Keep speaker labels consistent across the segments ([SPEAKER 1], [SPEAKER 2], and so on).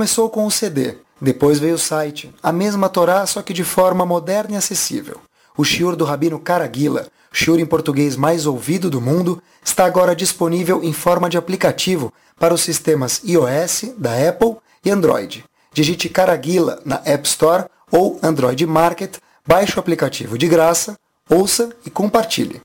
[SPEAKER 1] Começou com o CD, depois veio o site, a mesma Torá, só que de forma moderna e acessível. O shiur do Rabino Caraguila, shiur em português mais ouvido do mundo, está agora disponível em forma de aplicativo para os sistemas iOS, da Apple e Android. Digite Caraguila na App Store ou Android Market, baixe o aplicativo de graça, ouça e compartilhe.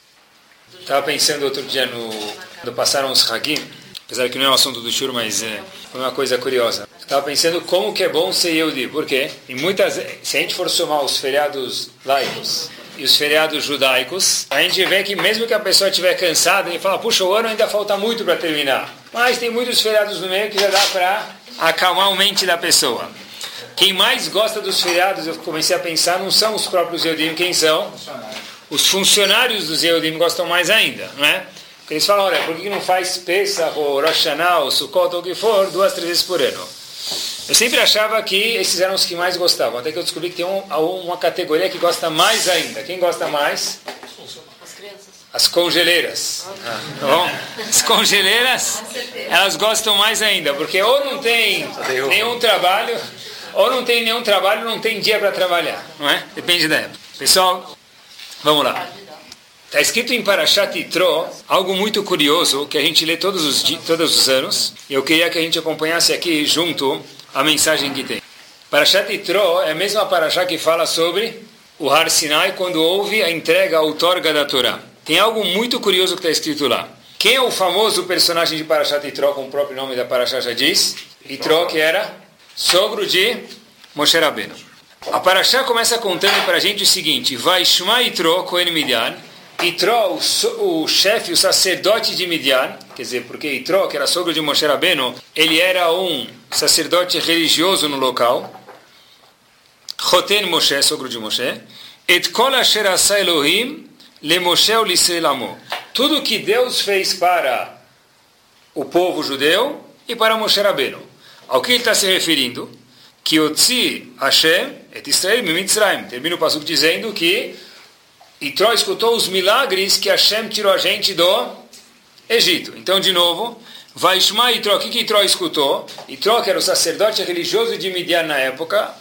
[SPEAKER 2] Estava pensando outro dia no, passaram os Hagim, apesar que não é o assunto do Shur, mas é, foi uma coisa curiosa. Estava pensando como que é bom ser Yehudi, por quê? E muitas, se a gente for somar os feriados laicos e os feriados judaicos, a gente vê que mesmo que a pessoa estiver cansada, ele fala, puxa, o ano ainda falta muito para terminar. Mas tem muitos feriados no meio que já dá para acalmar a mente da pessoa. Quem mais gosta dos feriados, eu comecei a pensar, não são os próprios Yehudim, quem são? Os funcionários dos Yehudim gostam mais ainda, não é? Porque eles falam, olha, por que não faz Pesach, ou Rosh Hashanah, ou Sukkot, ou o que for, duas, três vezes por ano? Eu sempre achava que esses eram os que mais gostavam, até que eu descobri que tem um, uma categoria que gosta mais ainda. Quem gosta mais? As crianças. As congeleiras. Ah, tá bom? As congeleiras, elas gostam mais ainda, porque ou não tem nenhum trabalho, ou não tem nenhum trabalho, não tem dia para trabalhar, não é? Depende da época. Pessoal, vamos lá. Está escrito em Parashat Yitro algo muito curioso que a gente lê todos os, todos os anos. E eu queria que a gente acompanhasse aqui junto a mensagem que tem. Parashat Yitro é a mesma Parashat que fala sobre o Har Sinai quando houve a entrega, a outorga da Torá. Tem algo muito curioso que está escrito lá. Quem é o famoso personagem de Parashat Yitro, como o próprio nome da Parashat já diz? Yitro, que era sogro de Moshe Rabbeinu. A Parashat começa contando para a gente o seguinte, Vai Shema Yitro Kohen Midian, Itró, o, o chefe, o sacerdote de Midian, quer dizer, porque Itró, que era sogro de Moshe Rabbeinu, ele era um sacerdote religioso no local. Choten Moshe, sogro de Moshe. Et kol Elohim le Moshe. Tudo que Deus fez para o povo judeu e para Moshe Rabbeinu. Ao que ele está se referindo? Que Otzi Hashem et Israel Mitzrayim. Termina o passo dizendo que Itró escutou os milagres que Hashem tirou a gente do Egito. Então, de novo, vai chamar Itró. O que, que Itró escutou? Itró, que era o sacerdote religioso de Midian na época,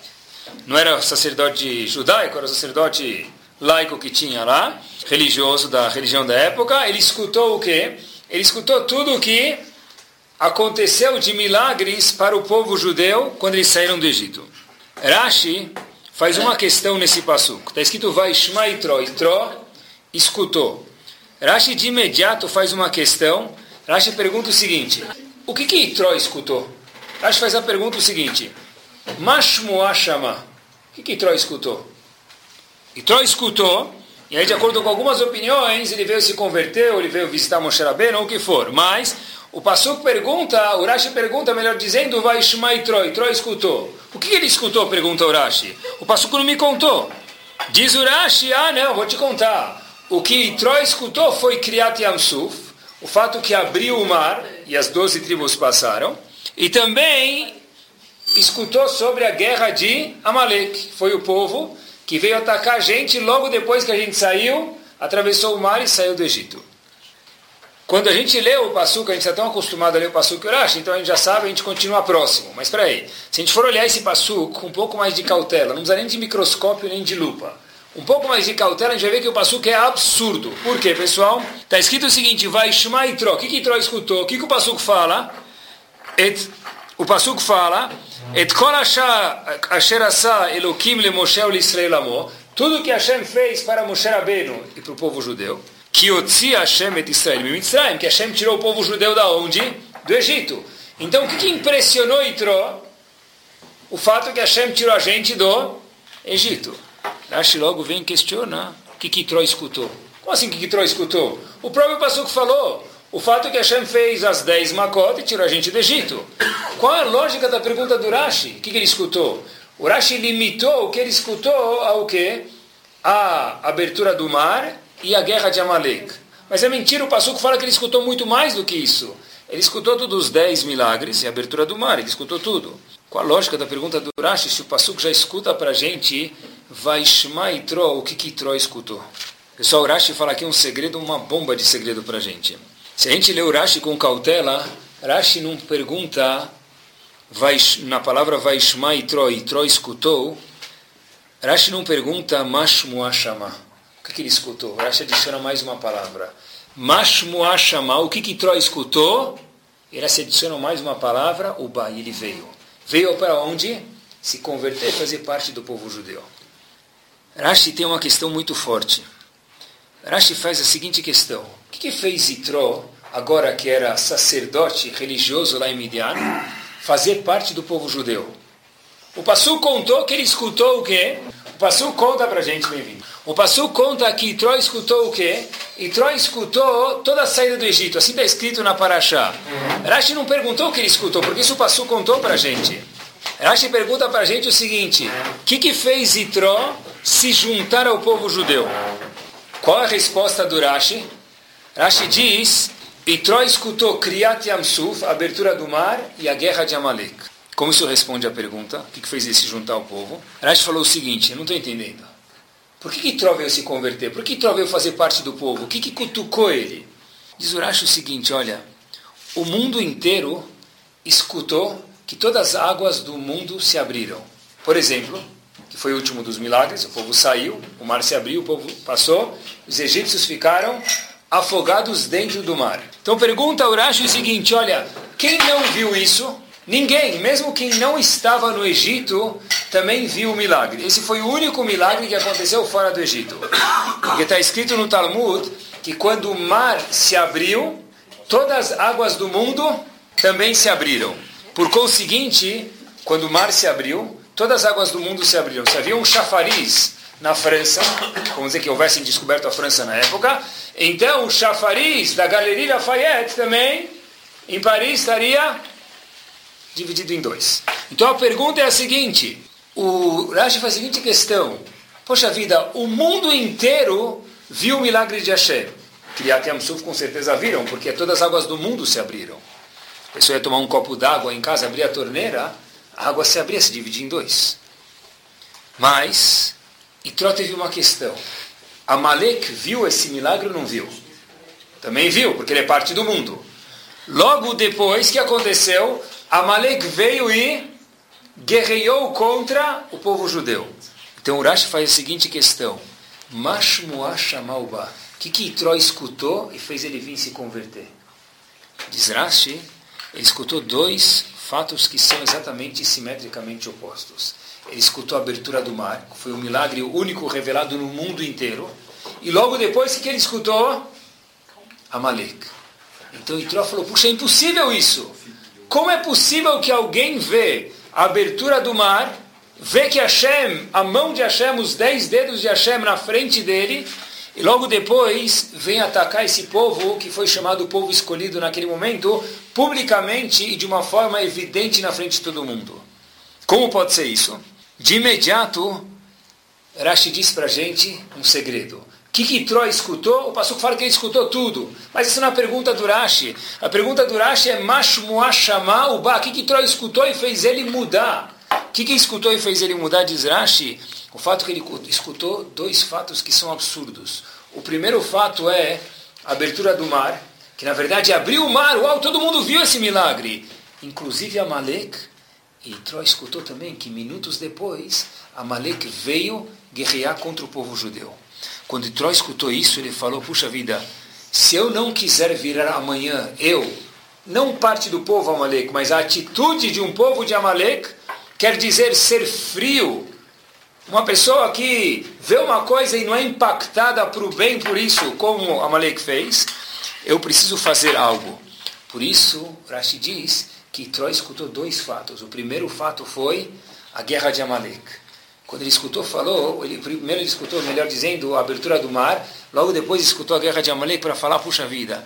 [SPEAKER 2] não era sacerdote judaico, era sacerdote laico que tinha lá, religioso da religião da época. Ele escutou o quê? Ele escutou tudo o que aconteceu de milagres para o povo judeu quando eles saíram do Egito. Rashi faz uma questão nesse passuco. Está escrito vai Shma Itro. Itro escutou. Rashi de imediato faz uma questão. Rashi pergunta o seguinte: O que que Itro escutou? Rashi faz a pergunta o seguinte: Mashmu Ashama. O que que Itro escutou? Itro escutou. E aí, de acordo com algumas opiniões, ele veio se converter, ou ele veio visitar Moshe Rabbeinu, ou o que for. Mas o Passuk pergunta, o Rashi pergunta, melhor dizendo, vai Shema Troi. Troi escutou. O que ele escutou? Pergunta o Rashi. O Passuk não me contou. Diz o Rashi, ah não, vou te contar. O que Troi escutou foi Kriyat Yamsuf, o fato que abriu o mar e as doze tribos passaram. E também escutou sobre a guerra de Amalek. Foi o povo que veio atacar a gente logo depois que a gente saiu, atravessou o mar e saiu do Egito. Quando a gente lê o Passuca, a gente está tão acostumado a ler o Passuca Urashi, então a gente já sabe, a gente continua próximo. Mas espera aí, se a gente for olhar esse Passuca com um pouco mais de cautela, não precisa nem de microscópio nem de lupa, um pouco mais de cautela, a gente vai ver que o Passuca é absurdo. Por quê, pessoal? Está escrito o seguinte, vai Shema Itro. O que, que Itro escutou? O que, que o Passuca fala? Et, o Passuca fala, Et kol asher le Moshe Israel amo. Tudo que Hashem fez para Moshe Rabbeinu e para o povo judeu que Otzi Hashem et Israel Mitzrayim, que Hashem tirou o povo judeu da onde? Do Egito. Então o que, que impressionou Itro? O fato que Hashem tirou a gente do Egito. Rashi logo vem questionar o que, que Itro escutou. Como assim que Itro escutou? O próprio Passuco falou. O fato que Hashem fez as dez macotes e tirou a gente do Egito. Qual é a lógica da pergunta do Rashi? O que, que ele escutou? O Rashi limitou o que ele escutou ao quê? A abertura do mar e a guerra de Amalek. Mas é mentira, o Passuco fala que ele escutou muito mais do que isso. Ele escutou todos os dez milagres e a abertura do mar, ele escutou tudo. Qual a lógica da pergunta do Rashi? Se o Passuco já escuta para a gente, vai e Tro, o que que Tro escutou? Pessoal, o Rashi fala aqui um segredo, uma bomba de segredo para a gente. Se a gente lê o Rashi com cautela, Rashi não pergunta na palavra Vaishma e Tro, e Tro escutou, Rashi não pergunta Mashmu Ashama. Que, ele escutou? Rashi adiciona mais uma palavra. Mashmu Ashama. O que, que Tro escutou? Ele adiciona mais uma palavra, o Ba, e ele veio. Veio para onde? Se converter e fazer parte do povo judeu. Rashi tem uma questão muito forte. Rashi faz a seguinte questão. O que, que fez Itró, agora que era sacerdote religioso lá em Midian, fazer parte do povo judeu? O Passu contou que ele escutou o quê? O Passu conta para a gente, bem-vindo. O Passu conta que Itró escutou o quê? Itró escutou toda a saída do Egito. Assim está escrito na Paraxá. Rashi não perguntou o que ele escutou, porque isso o Passu contou para a gente. Rashi pergunta para a gente o seguinte: o que, que fez Itró se juntar ao povo judeu? Qual a resposta do Rashi? Rashi diz, Itró escutou Kriyat Yamsuf, a abertura do mar e a guerra de Amalek. Como isso responde à pergunta? O que fez ele se juntar ao povo? Rashi falou o seguinte, eu não estou entendendo. Por que Itró veio se converter? Por que Itró veio fazer parte do povo? O que, que cutucou ele? Diz o Rashi o seguinte, olha, o mundo inteiro escutou que todas as águas do mundo se abriram. Por exemplo, que foi o último dos milagres, o povo saiu, o mar se abriu, o povo passou, os egípcios ficaram afogados dentro do mar. Então pergunta Urashi o seguinte, olha, quem não viu isso? Ninguém, mesmo quem não estava no Egito, também viu o milagre. Esse foi o único milagre que aconteceu fora do Egito. Porque está escrito no Talmud que quando o mar se abriu, todas as águas do mundo também se abriram. Por conseguinte, quando o mar se abriu, todas as águas do mundo se abriram. Se havia um chafariz na França, vamos dizer que houvessem descoberto a França na época, então o chafariz da Galeria Lafayette também, em Paris, estaria dividido em dois. Então a pergunta é a seguinte, o Rashi faz a seguinte questão, poxa vida, o mundo inteiro viu o milagre de Hashem. Kriyat Yamsuf com certeza viram, porque todas as águas do mundo se abriram. A pessoa ia tomar um copo d'água em casa, abrir a torneira, a água se abria, se dividia em dois. Mas, Itró teve uma questão. Amalek viu esse milagre ou não viu? Também viu, porque ele é parte do mundo. Logo depois que aconteceu, Amalek veio e guerreou contra o povo judeu. Então Urash faz a seguinte questão. Mashmuah Shamalba. O que, que Itró escutou e fez ele vir se converter? Diz Rashi, ele escutou dois fatos que são exatamente simetricamente opostos. Ele escutou a abertura do mar, foi um milagre único revelado no mundo inteiro. E logo depois, o que ele escutou? Amalek. Então Itró falou, puxa, é impossível isso. Como é possível que alguém vê a abertura do mar, vê que Hashem, a mão de Hashem, os dez dedos de Hashem na frente dele, e logo depois vem atacar esse povo que foi chamado povo escolhido naquele momento, publicamente e de uma forma evidente na frente de todo mundo. Como pode ser isso? De imediato, Rashi diz para a gente um segredo. Que, Troy escutou? O pastor fala que ele escutou tudo. Mas isso não é a pergunta do Rashi. A pergunta do Rashi é Mashmuashama Uba. O que, Troy escutou e fez ele mudar? O que, que escutou e fez ele mudar, diz Rashi? O fato que ele escutou dois fatos que são absurdos. O primeiro fato é a abertura do mar, que na verdade abriu o mar. Uau, todo mundo viu esse milagre. Inclusive Amalek. E Troy escutou também que minutos depois Amalek veio guerrear contra o povo judeu. Quando Troy escutou isso, ele falou: Puxa vida, se eu não quiser virar amanhã, eu, não parte do povo Amalek, mas a atitude de um povo de Amalek, quer dizer ser frio, uma pessoa que vê uma coisa e não é impactada para o bem por isso, como Amalek fez, eu preciso fazer algo. Por isso, Rashi diz que Troy escutou dois fatos. O primeiro fato foi a guerra de Amalek. Quando ele escutou, falou, ele, primeiro ele escutou, melhor dizendo, a abertura do mar, logo depois escutou a guerra de Amalek para falar, puxa vida,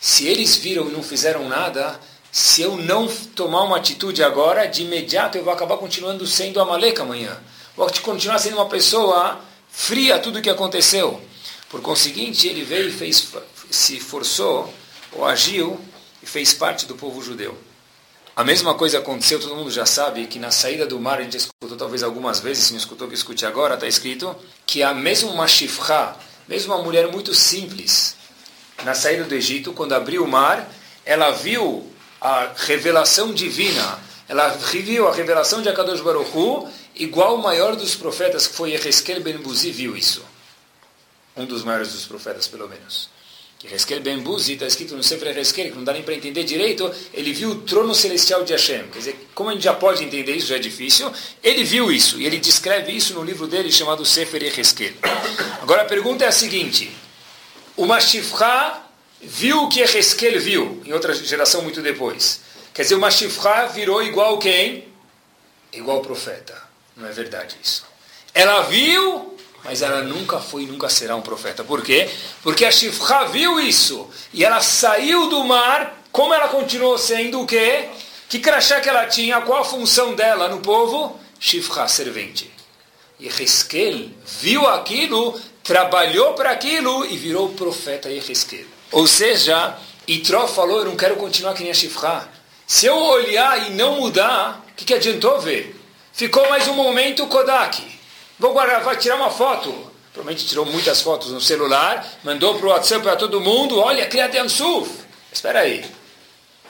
[SPEAKER 2] se eles viram e não fizeram nada, se eu não tomar uma atitude agora, de imediato eu vou acabar continuando sendo Amalek amanhã vou continuar sendo uma pessoa fria a tudo o que aconteceu. Por conseguinte, ele veio e fez, se forçou, ou agiu, e fez parte do povo judeu. A mesma coisa aconteceu, todo mundo já sabe, que na saída do mar, a gente escutou talvez algumas vezes, se não escutou que escute agora, está escrito, que a mesmo uma shifra, mesmo uma mulher muito simples, na saída do Egito, quando abriu o mar, ela viu a revelação divina, ela viu a revelação de Akadosh Baruch Hu, igual o maior dos profetas, que foi Ezequiel Ben Buzi, viu isso. Um dos maiores dos profetas, pelo menos. Que Ezequiel Ben Buzi, está escrito no Sefer Ezequiel, que não dá nem para entender direito, ele viu o trono celestial de Hashem. Quer dizer, como a gente já pode entender isso, já é difícil, ele viu isso, e ele descreve isso no livro dele chamado Sefer Ezequiel. Agora a pergunta é a seguinte, o Mashifra viu o que Ezequiel viu, em outra geração muito depois. Quer dizer, o Mashifra virou igual quem? Igual o profeta. Não é verdade isso. Ela viu, mas ela nunca foi e nunca será um profeta. Por quê? Porque a Shifra viu isso. E ela saiu do mar, como ela continuou sendo o quê? Que crachá que ela tinha? Qual a função dela no povo? Shifra, servente. E Ezequiel viu aquilo, trabalhou para aquilo e virou profeta Ezequiel. Ou seja, Itró falou, eu não quero continuar que nem a Shifra. Se eu olhar e não mudar, o que, que adiantou ver? Ficou mais um momento Kodak. Vou guardar, vai tirar uma foto. Provavelmente tirou muitas fotos no celular, mandou para o WhatsApp para todo mundo, olha, Kriyat Yamsuf. Espera aí.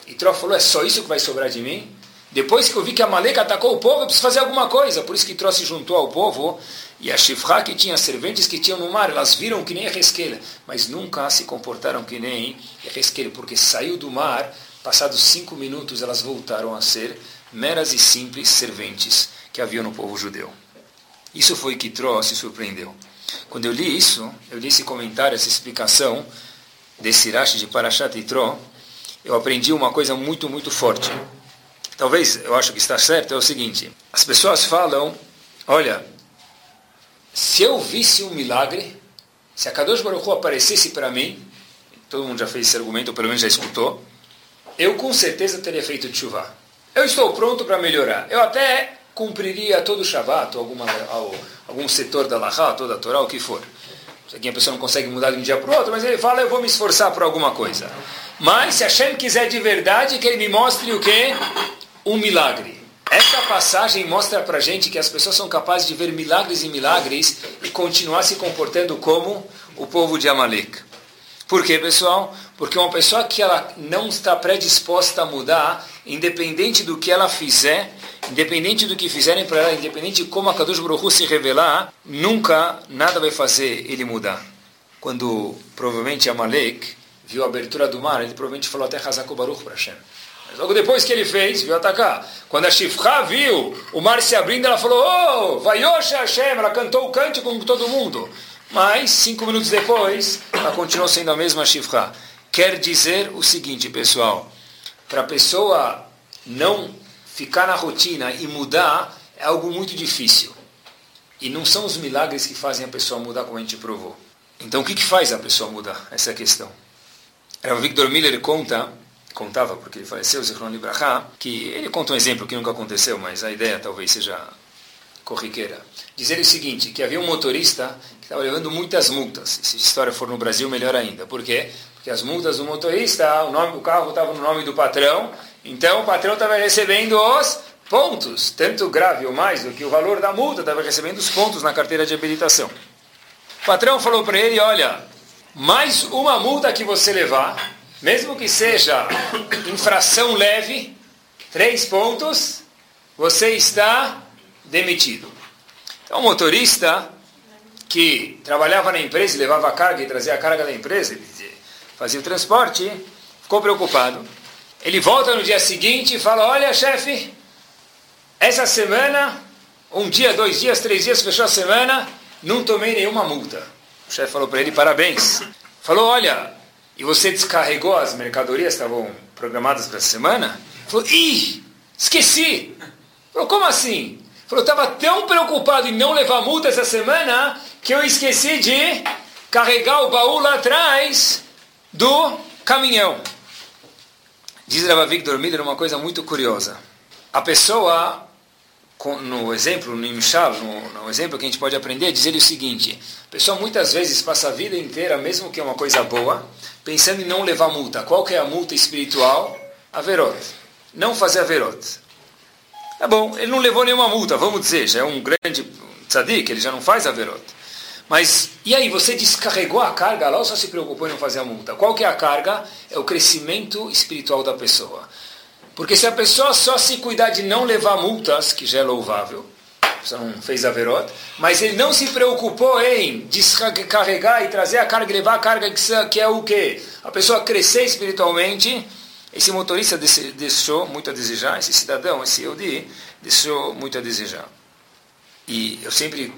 [SPEAKER 2] E Tró falou, é só isso que vai sobrar de mim? Depois que eu vi que a Maleca atacou o povo, eu preciso fazer alguma coisa. Por isso que Tró se juntou ao povo. E a Shifra, que tinha serventes que tinham no mar, elas viram que nem a Resquela, mas nunca se comportaram que nem a Resquela, porque saiu do mar Passados cinco minutos, elas voltaram a ser meras e simples serventes que havia no povo judeu. Isso foi que Tró se surpreendeu. Quando eu li isso, eu li esse comentário, essa explicação desse Rashi de Parashat Tró, eu aprendi uma coisa muito, muito forte. Talvez, eu acho que está certo, é o seguinte. As pessoas falam, olha, se eu visse um milagre, se a Kadosh Baruch Hu aparecesse para mim, todo mundo já fez esse argumento, ou pelo menos já escutou, eu com certeza teria feito chuva. Eu estou pronto para melhorar. Eu até cumpriria todo o Shabbat, ou alguma, algum setor da Lahá, toda a Torá, o que for. Aqui a pessoa não consegue mudar de um dia para o outro, mas ele fala, eu vou me esforçar por alguma coisa. Mas se Hashem quiser de verdade, que ele me mostre o quê? Um milagre. Essa passagem mostra para gente que as pessoas são capazes de ver milagres e milagres e continuar se comportando como o povo de Amalek. Por quê, pessoal? Porque uma pessoa que ela não está predisposta a mudar, independente do que ela fizer, independente do que fizerem para ela, independente de como a Kadosh Baruch se revelar, nunca nada vai fazer ele mudar. Quando provavelmente Amalek viu a abertura do mar, ele provavelmente falou até Hazako Baruch para Hashem. Mas logo depois que ele fez, viu atacar. Quando a Shifra viu o mar se abrindo, ela falou, oh, vai Hashem, ela cantou o cântico com todo mundo. Mas, cinco minutos depois, ela continuou sendo a mesma Shifra. Quer dizer o seguinte, pessoal, para a pessoa não ficar na rotina e mudar, é algo muito difícil. E não são os milagres que fazem a pessoa mudar, como a gente provou. Então, o que, que faz a pessoa mudar? Essa é a questão. O Victor Miller conta, contava, porque ele faleceu, Zichron Libraha, que ele conta um exemplo que nunca aconteceu, mas a ideia talvez seja corriqueira. Dizer o seguinte, que havia um motorista que estava levando muitas multas. E se a história for no Brasil, melhor ainda. Por quê? Porque as multas do motorista, o nome do carro estava no nome do patrão, então o patrão estava recebendo os pontos, tanto grave ou mais do que o valor da multa, estava recebendo os pontos na carteira de habilitação. O patrão falou para ele, olha, mais uma multa que você levar, mesmo que seja infração leve, três pontos, você está demitido. Então, o motorista que trabalhava na empresa levava a carga e trazia a carga da empresa, fazia o transporte, ficou preocupado. Ele volta no dia seguinte e fala: Olha, chefe, essa semana, um dia, dois dias, três dias, fechou a semana, não tomei nenhuma multa. O chefe falou para ele: Parabéns. Falou: Olha, e você descarregou as mercadorias que estavam programadas para essa semana? Falou: Ih, esqueci. Falou: Como assim? Falou, estava tão preocupado em não levar multa essa semana que eu esqueci de carregar o baú lá atrás do caminhão. Diz Rav Victor Miller uma coisa muito curiosa. A pessoa, no exemplo, no Imshal, no, no exemplo que a gente pode aprender, diz ele o seguinte: a pessoa muitas vezes passa a vida inteira, mesmo que é uma coisa boa, pensando em não levar multa. Qual que é a multa espiritual? Averot. Não fazer averot. Tá bom, ele não levou nenhuma multa, vamos dizer, já é um grande tzadik, ele já não faz averot. Mas, e aí, você descarregou a carga lá ou só se preocupou em não fazer a multa? Qual que é a carga? É o crescimento espiritual da pessoa. Porque se a pessoa só se cuidar de não levar multas, que já é louvável, você não fez a verot, mas ele não se preocupou em descarregar e trazer a carga, levar a carga que é o quê? A pessoa crescer espiritualmente, esse motorista deixou muito a desejar, esse cidadão, esse Yodi, deixou muito a desejar. E eu sempre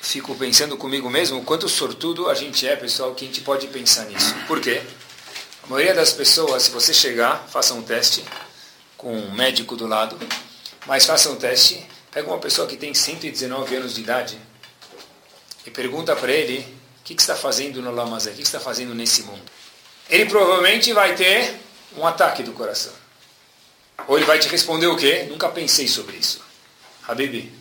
[SPEAKER 2] fico pensando comigo mesmo quanto sortudo a gente é, pessoal, que a gente pode pensar nisso. Por quê? A maioria das pessoas, se você chegar, faça um teste com um médico do lado, mas faça um teste, pega uma pessoa que tem 119 anos de idade e pergunta para ele o que, que está fazendo no Lamazé, o que, que está fazendo nesse mundo. Ele provavelmente vai ter um ataque do coração. Ou ele vai te responder o quê? Nunca pensei sobre isso. Habib,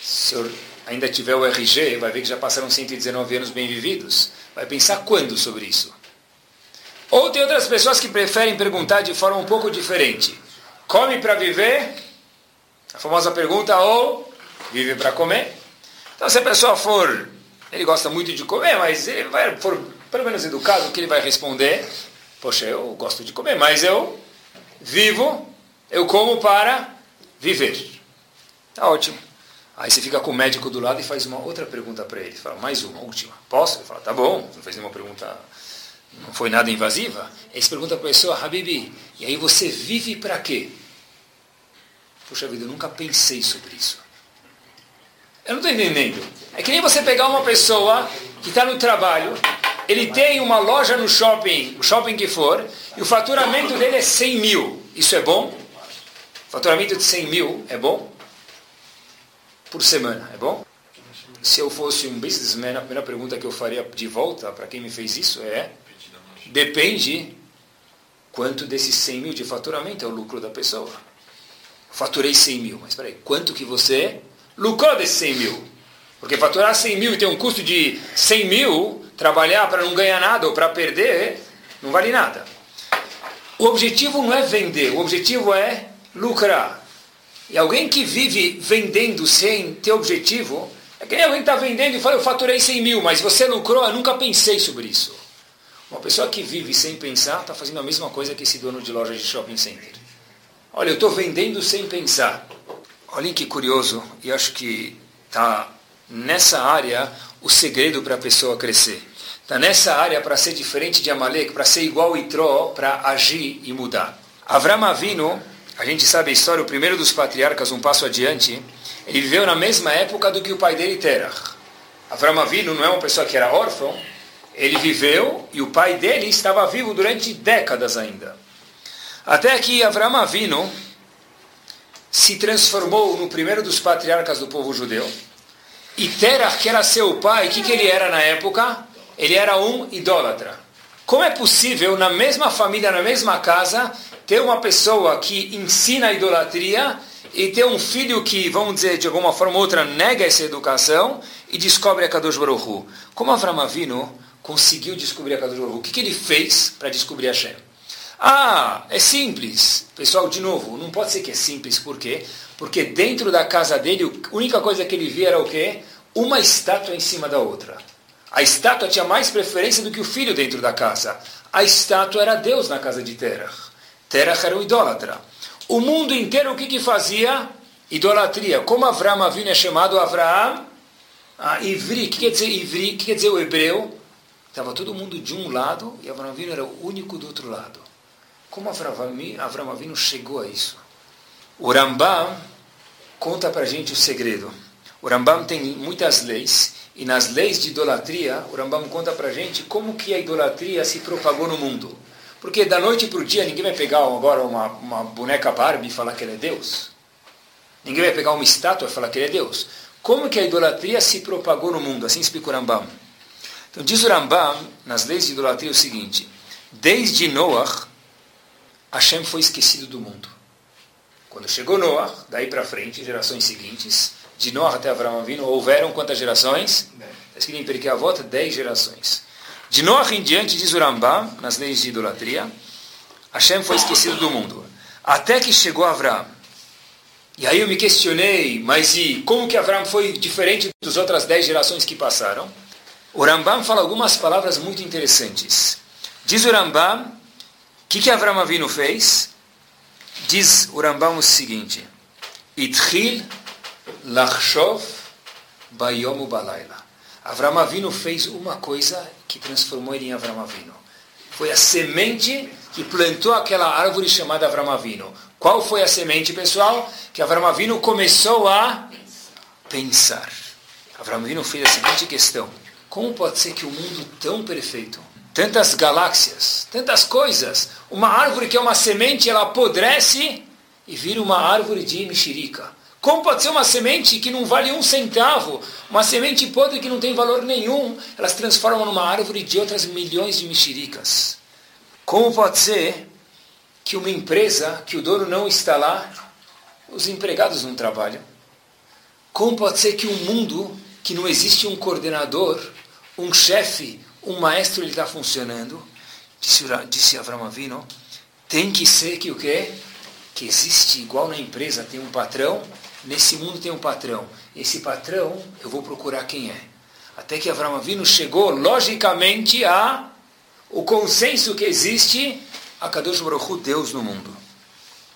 [SPEAKER 2] se eu ainda tiver o RG, vai ver que já passaram 119 anos bem vividos. Vai pensar quando sobre isso? Ou tem outras pessoas que preferem perguntar de forma um pouco diferente. Come para viver? A famosa pergunta, ou vive para comer? Então, se a pessoa for, ele gosta muito de comer, mas ele vai, for pelo menos educado, que ele vai responder? Poxa, eu gosto de comer, mas eu vivo, eu como para viver. Tá ótimo. Aí você fica com o médico do lado e faz uma outra pergunta para ele. Fala, mais uma, última. Posso? Ele fala, tá bom, não fez nenhuma pergunta, não foi nada invasiva. Aí você pergunta para a pessoa, Habibi, e aí você vive para quê? Puxa vida, eu nunca pensei sobre isso. Eu não estou entendendo. É que nem você pegar uma pessoa que está no trabalho ele tem uma loja no shopping, o shopping que for, e o faturamento dele é 100 mil. Isso é bom? Faturamento de 100 mil é bom? Por semana, é bom? Se eu fosse um businessman, a primeira pergunta que eu faria de volta para quem me fez isso é: depende quanto desses 100 mil de faturamento é o lucro da pessoa. Faturei 100 mil, mas peraí, quanto que você lucrou desses 100 mil? Porque faturar 100 mil e ter um custo de 100 mil trabalhar para não ganhar nada ou para perder, não vale nada. O objetivo não é vender, o objetivo é lucrar. E alguém que vive vendendo sem ter objetivo, é que nem alguém está vendendo e fala, eu faturei 100 mil, mas você lucrou, eu nunca pensei sobre isso. Uma pessoa que vive sem pensar está fazendo a mesma coisa que esse dono de loja de shopping center. Olha, eu estou vendendo sem pensar. Olhem que curioso, e acho que está nessa área o segredo para a pessoa crescer. Está nessa área para ser diferente de Amalek, para ser igual Itró, para agir e mudar. Avram Avinu, a gente sabe a história, o primeiro dos patriarcas, um passo adiante, ele viveu na mesma época do que o pai dele, Terach. Avram Avinu não é uma pessoa que era órfão, ele viveu e o pai dele estava vivo durante décadas ainda. Até que Avram Avinu se transformou no primeiro dos patriarcas do povo judeu, e Terach, que era seu pai, o que, que ele era na época? Ele era um idólatra. Como é possível, na mesma família, na mesma casa, ter uma pessoa que ensina a idolatria e ter um filho que, vamos dizer, de alguma forma ou outra, nega essa educação e descobre a Kadosh Baruch Hu? Como Avram Avinu conseguiu descobrir a Kadosh Baruch Hu? O que, que ele fez para descobrir a Hashem? Ah, é simples. Pessoal, de novo, não pode ser que é simples. Por quê? Porque dentro da casa dele, a única coisa que ele via era o quê? Uma estátua em cima da outra. A estátua tinha mais preferência do que o filho dentro da casa. A estátua era Deus na casa de Terach. Terach era o idólatra. O mundo inteiro o que, que fazia? Idolatria. Como Avram Avinu é chamado Avraham? Ah, Ivri. O que quer dizer Ivri? O que quer dizer o hebreu? Estava todo mundo de um lado e Avram Avinu era o único do outro lado. Como Avram Avinu chegou a isso? O Rambam conta para a gente o segredo. O Rambam tem muitas leis, e nas leis de idolatria, o Rambam conta para a gente como que a idolatria se propagou no mundo. Porque da noite para o dia ninguém vai pegar agora uma, uma boneca Barbie e falar que ele é Deus. Ninguém vai pegar uma estátua e falar que ele é Deus. Como que a idolatria se propagou no mundo? Assim explica o Rambam. Então diz o Rambam, nas leis de idolatria, o seguinte. Desde Noah, Hashem foi esquecido do mundo. Quando chegou Noah, daí para frente, gerações seguintes, de Noah até Abraão vindo, houveram quantas gerações? Está escrito em Periquê Avot, dez gerações. De Noah em diante, diz o Rambam, nas leis de idolatria, Hashem foi esquecido do mundo. Até que chegou Abraão. E aí eu me questionei, mas e como que Abraão foi diferente das outras dez gerações que passaram? O Rambam fala algumas palavras muito interessantes. Diz o Rambam, o que, que Abraão Avino fez? Diz o Rambam o seguinte: Itchil lachshov bayom balayla. Avram Avinu fez uma coisa que transformou ele em Avram Avinu. Foi a semente que plantou aquela árvore chamada Avram Avinu. Qual foi a semente, pessoal? Que Avram Avinu começou a pensar. Avram Avinu fez a seguinte questão: Como pode ser que um mundo tão perfeito, tantas galáxias, tantas coisas, uma árvore que é uma semente, ela apodrece e vira uma árvore de mexerica? Como pode ser uma semente que não vale um centavo, uma semente podre que não tem valor nenhum, elas transformam numa árvore de outras milhões de mexericas? Como pode ser que uma empresa, que o dono não está lá, os empregados não trabalham? Como pode ser que um mundo que não existe um coordenador, um chefe, um maestro, ele está funcionando? Disse, disse Avram Avino, tem que ser que o quê? Que existe igual na empresa, tem um patrão, nesse mundo tem um patrão. Esse patrão, eu vou procurar quem é. Até que Avram Avino chegou, logicamente, a o consenso que existe a Kadosh Baruch Deus no mundo.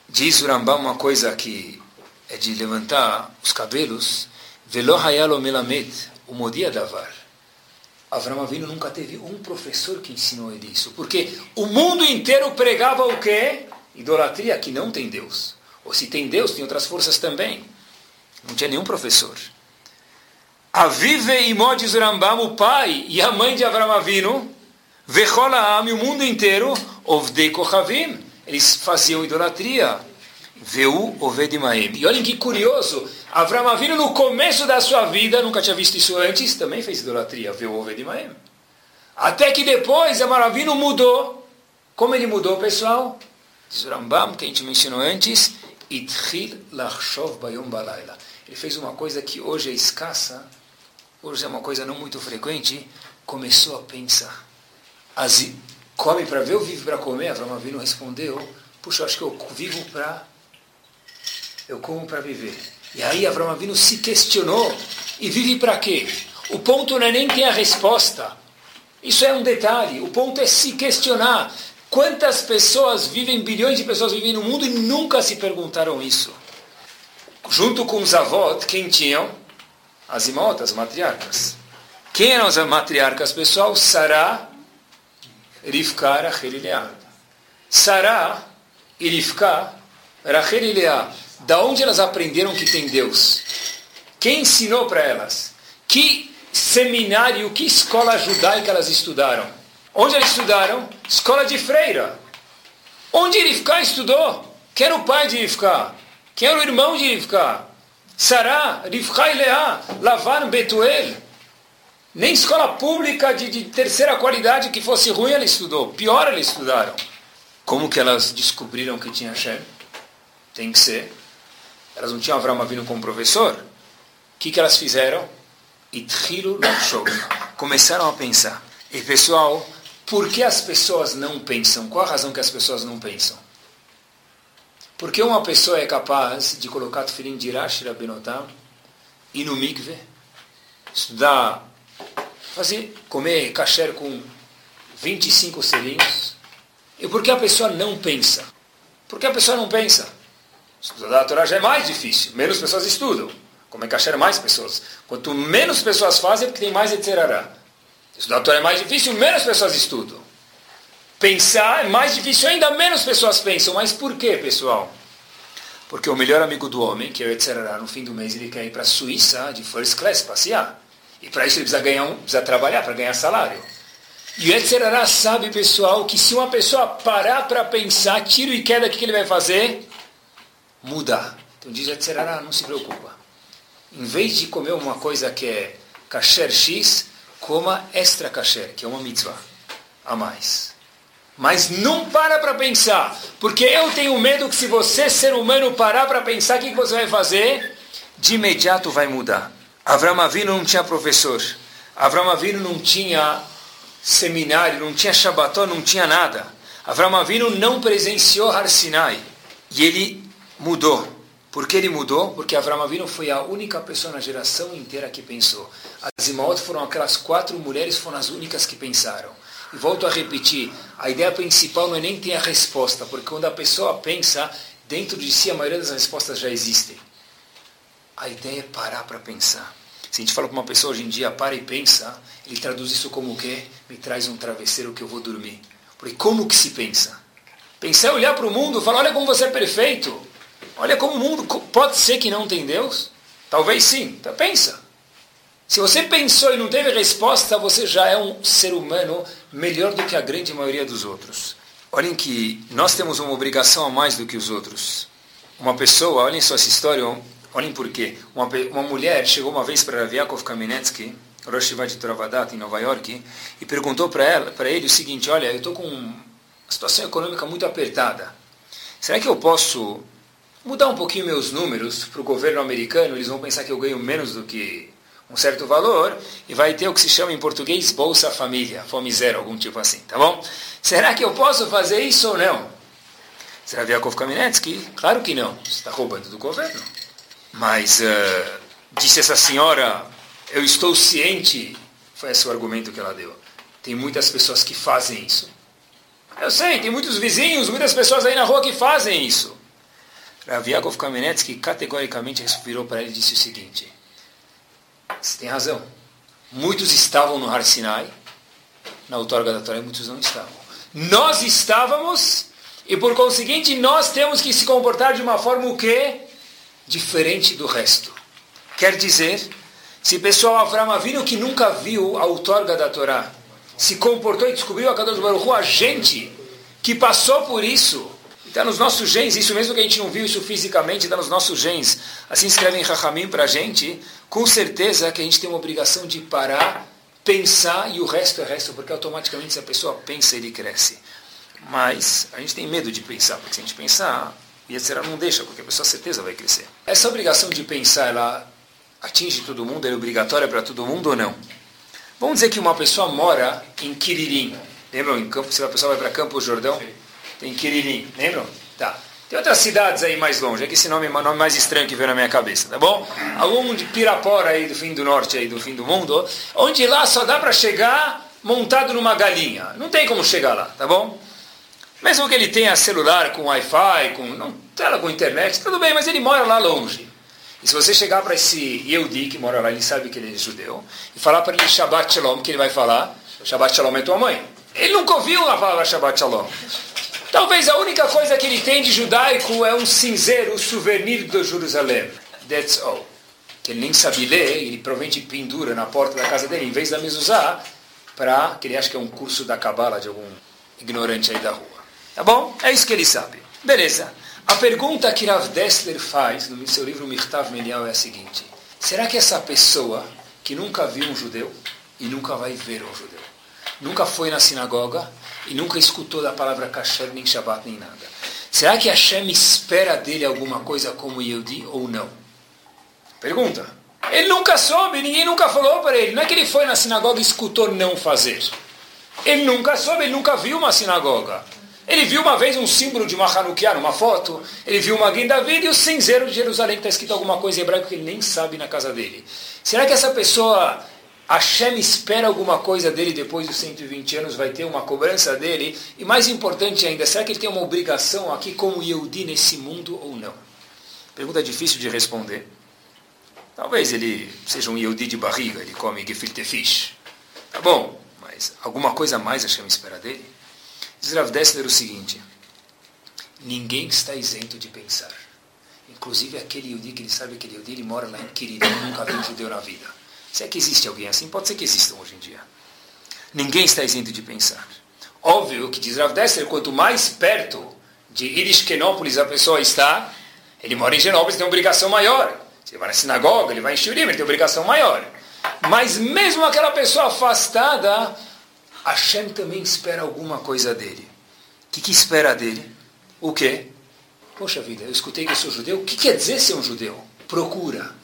[SPEAKER 2] Diz o Rambam uma coisa que é de levantar os cabelos. Velo hayalo melamed, o modia davar. Avram Avinu nunca teve um professor que ensinou ele isso. Porque o mundo inteiro pregava o quê? Idolatria, que não tem Deus. Ou se tem Deus, tem outras forças também. Não tinha nenhum professor. Avive e Modis Rambam, o pai e a mãe de Avram Avinu, Vechola Am, o mundo inteiro, Ovdei Kochavim, eles faziam idolatria. Veu Ovedimaem. E olhem que curioso, Avram Avinu no começo da sua vida, nunca tinha visto isso antes, também fez idolatria. Veu Ovedimaem. Até que depois Avram Avinu mudou. Como ele mudou, pessoal? Diz Rambam, que a gente mencionou antes, Itchil Lachshov Bayom Balayla. Ele fez uma coisa que hoje é escassa, hoje é uma coisa não muito frequente, começou a pensar. As, come para ver ou vive para comer? Avram Avinu respondeu, puxa, acho que eu vivo para... Eu como para viver. E aí Avram Avinu se questionou, e vive para quê? O ponto não é nem ter a resposta. Isso é um detalhe. O ponto é se questionar. Quantas pessoas vivem, bilhões de pessoas vivem no mundo e nunca se perguntaram isso? Junto com os avós, quem tinham? As imotas, as matriarcas. Quem eram as matriarcas, pessoal? Sará, Rivka, Rachel e Leá. Sará e Rivka, Rachel e. Da onde elas aprenderam que tem Deus? Quem ensinou para elas? Que seminário, que escola judaica elas estudaram? Onde eles estudaram? Escola de freira. Onde Rivka estudou? Quem era o pai de Rivka? Quem era o irmão de Rivka? Sará, Rivka e Leá, Lavan, Betuel. Nem escola pública de, de, terceira qualidade que fosse ruim ela estudou. Pior eles estudaram. Como que elas descobriram que tinha Hashem? Tem que ser. Elas não tinham Avram Avinu como professor? O que, que elas fizeram? Itchilu Começaram a pensar. E pessoal, por que as pessoas não pensam? Qual a razão que as pessoas não pensam? Porque uma pessoa é capaz de colocar tefilim de Rashi Rabinotam ir no mikve, estudar, fazer, comer kasher com 25 selinhos. E por que a pessoa não pensa? Por que a pessoa não pensa? Estudar a Torá já é mais difícil, menos pessoas estudam. Comer kasher, mais pessoas. Quanto menos pessoas fazem, é porque tem mais etzerará. Estudar a Torá é mais difícil, menos pessoas estudam. Pensar é mais difícil, ainda menos pessoas pensam. Mas por quê, pessoal? Porque o melhor amigo do homem, que é o Etzerará, no fim do mês ele quer ir para a Suíça de first class passear. E para isso ele precisa, ganhar um, precisa trabalhar para ganhar salário. E o Etzerará sabe, pessoal, que se uma pessoa parar para pensar, tiro e queda, o que ele vai fazer? Mudar. Então diz Etzerará, não se preocupa. Em vez de comer uma coisa que é kasher X, coma extra kasher, que é uma mitzvah a mais. Mas não para para pensar, porque eu tenho medo que se você, ser humano, parar para pensar, o que você vai fazer? De imediato vai mudar. Avram Avinu não tinha professor. Avram Avinu não tinha seminário, não tinha Shabbaton, não tinha nada. Avram Avinu não presenciou Har Sinai. E ele mudou. Por que ele mudou? Porque Avram Avinu foi a única pessoa na geração inteira que pensou. As Imaot foram aquelas quatro mulheres, foram as únicas que pensaram. E volto a repetir, a ideia principal não é nem ter a resposta, porque quando a pessoa pensa, dentro de si a maioria das respostas já existem. A ideia é parar para pensar. Se a gente fala para uma pessoa hoje em dia, para e pensa, ele traduz isso como o quê? Me traz um travesseiro que eu vou dormir. Porque como que se pensa? Pensar é olhar para o mundo e falar, olha como você é perfeito. Olha como o mundo, pode ser que não tem Deus? Talvez sim, então pensa. Se você pensou e não teve resposta, você já é um ser humano melhor do que a grande maioria dos outros. Olhem que nós temos uma obrigação a mais do que os outros. Uma pessoa, olhem só essa história, olhem por quê. Uma, uma mulher chegou uma vez para Rav Kamenetsky, Rosh de Travadat, em Nova York, e perguntou para ele o seguinte, olha, eu estou com uma situação econômica muito apertada. Será que eu posso mudar um pouquinho meus números para o governo americano? Eles vão pensar que eu ganho menos do que um certo valor e vai ter o que se chama em português Bolsa Família, fome zero, algum tipo assim, tá bom? Será que eu posso fazer isso ou não? Será Yakov Kamenetsky? Claro que não, está roubando do governo. Mas, uh, disse essa senhora, eu estou ciente, foi esse o argumento que ela deu. Tem muitas pessoas que fazem isso. Eu sei, tem muitos vizinhos, muitas pessoas aí na rua que fazem isso. Rav Kamenetsky categoricamente virou para ele e disse o seguinte, você tem razão. Muitos estavam no Har Sinai, na outorga da Torá, e muitos não estavam. Nós estávamos, e por conseguinte nós temos que se comportar de uma forma o quê? Diferente do resto. Quer dizer, se pessoal Avram Avinu que nunca viu a outorga da Torá, se comportou e descobriu a Kadosh Baruch Hu, a gente que passou por isso, Está nos nossos genes, isso mesmo que a gente não viu isso fisicamente, está nos nossos genes. Assim escrevem Rahamim para a gente, com certeza que a gente tem uma obrigação de parar, pensar e o resto é resto, porque automaticamente se a pessoa pensa, ele cresce. Mas a gente tem medo de pensar, porque se a gente pensar, e etc. não deixa, porque a pessoa certeza vai crescer. Essa obrigação de pensar, ela atinge todo mundo, é obrigatória para todo mundo ou não? Vamos dizer que uma pessoa mora em Quiririm. Lembram? Em Campo, se a pessoa vai para Campo Jordão? Tem Quiririm, lembram? Tá. Tem outras cidades aí mais longe, é que esse nome é o nome mais estranho que veio na minha cabeça, tá bom? Algum de Pirapora aí do fim do norte, aí do fim do mundo, onde lá só dá para chegar montado numa galinha. Não tem como chegar lá, tá bom? Mesmo que ele tenha celular com Wi-Fi, com não, tela com internet, tudo bem, mas ele mora lá longe. E se você chegar para esse Yehudi que mora lá, ele sabe que ele é judeu, e falar para ele Shabbat Shalom, que ele vai falar, Shabbat Shalom é tua mãe. Ele nunca ouviu a palavra Shabbat Shalom. Talvez a única coisa que ele tem de judaico é um cinzeiro, souvenir de Jerusalém. That's all. Que ele nem sabe ler, ele provavelmente pendura na porta da casa dele, em vez da usar para que ele acha que é um curso da cabala de algum ignorante aí da rua. Tá bom? É isso que ele sabe. Beleza. A pergunta que Rav Dessler faz no seu livro Mirtav Menial é a seguinte. Será que essa pessoa que nunca viu um judeu e nunca vai ver um judeu, nunca foi na sinagoga e nunca escutou da palavra kasher, nem Shabbat, nem nada. Será que Hashem espera dele alguma coisa como Yehudi ou não? Pergunta. Ele nunca soube, ninguém nunca falou para ele. Não é que ele foi na sinagoga e escutou não fazer. Ele nunca soube, ele nunca viu uma sinagoga. Ele viu uma vez um símbolo de uma Hanukkah numa foto, ele viu uma guinda vida e o cinzeiro de Jerusalém que está escrito alguma coisa em hebraico que ele nem sabe na casa dele. Será que essa pessoa Hashem espera alguma coisa dele depois dos 120 anos, vai ter uma cobrança dele. E mais importante ainda, será que ele tem uma obrigação aqui como Yehudi nesse mundo ou não? Pergunta difícil de responder. Talvez ele seja um Yehudi de barriga, ele come gefilte fish. Tá bom, mas alguma coisa mais Hashem espera dele? Diz Rav Dessler o seguinte, ninguém está isento de pensar. Inclusive aquele Yehudi que ele sabe que ele, Yehudi, ele mora lá em Kirin, nunca viu um judeu na vida. Se é que existe alguém assim, pode ser que existam hoje em dia. Ninguém está isento de pensar. Óbvio que diz Rav Dessler, quanto mais perto de Irishkenópolis a pessoa está, ele mora em Genópolis, tem uma obrigação maior. Se ele vai na sinagoga, ele vai em Shurim, ele tem obrigação maior. Mas mesmo aquela pessoa afastada, Hashem também espera alguma coisa dele. O que, que espera dele? O quê? Poxa vida, eu escutei que eu sou judeu. O que quer dizer ser um judeu? Procura.